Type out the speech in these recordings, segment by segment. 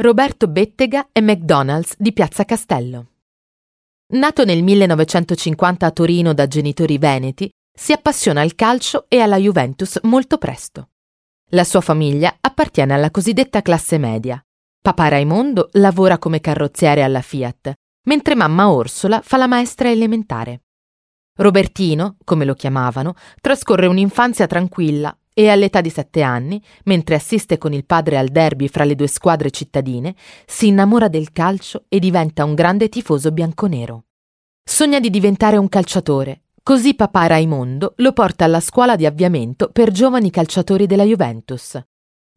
Roberto Bettega è McDonald's di Piazza Castello. Nato nel 1950 a Torino da genitori veneti, si appassiona al calcio e alla Juventus molto presto. La sua famiglia appartiene alla cosiddetta classe media. Papà Raimondo lavora come carrozziere alla Fiat, mentre mamma Orsola fa la maestra elementare. Robertino, come lo chiamavano, trascorre un'infanzia tranquilla e all'età di sette anni, mentre assiste con il padre al derby fra le due squadre cittadine, si innamora del calcio e diventa un grande tifoso bianconero. Sogna di diventare un calciatore, così papà Raimondo lo porta alla scuola di avviamento per giovani calciatori della Juventus.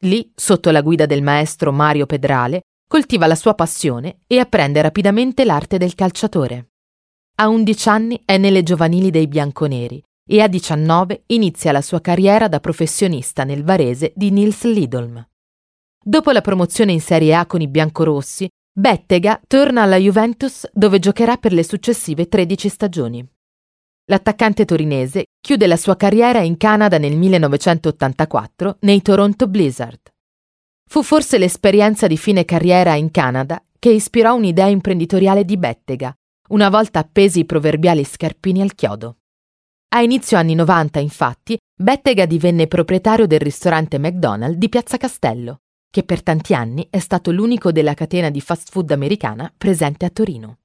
Lì, sotto la guida del maestro Mario Pedrale, coltiva la sua passione e apprende rapidamente l'arte del calciatore. A 11 anni è nelle giovanili dei bianconeri e a 19 inizia la sua carriera da professionista nel Varese di Nils Lidolm. Dopo la promozione in Serie A con i biancorossi, Bettega torna alla Juventus dove giocherà per le successive 13 stagioni. L'attaccante torinese chiude la sua carriera in Canada nel 1984 nei Toronto Blizzard. Fu forse l'esperienza di fine carriera in Canada che ispirò un'idea imprenditoriale di Bettega, una volta appesi i proverbiali scarpini al chiodo. A inizio anni 90, infatti, Bettega divenne proprietario del ristorante McDonald's di Piazza Castello, che per tanti anni è stato l'unico della catena di fast food americana presente a Torino.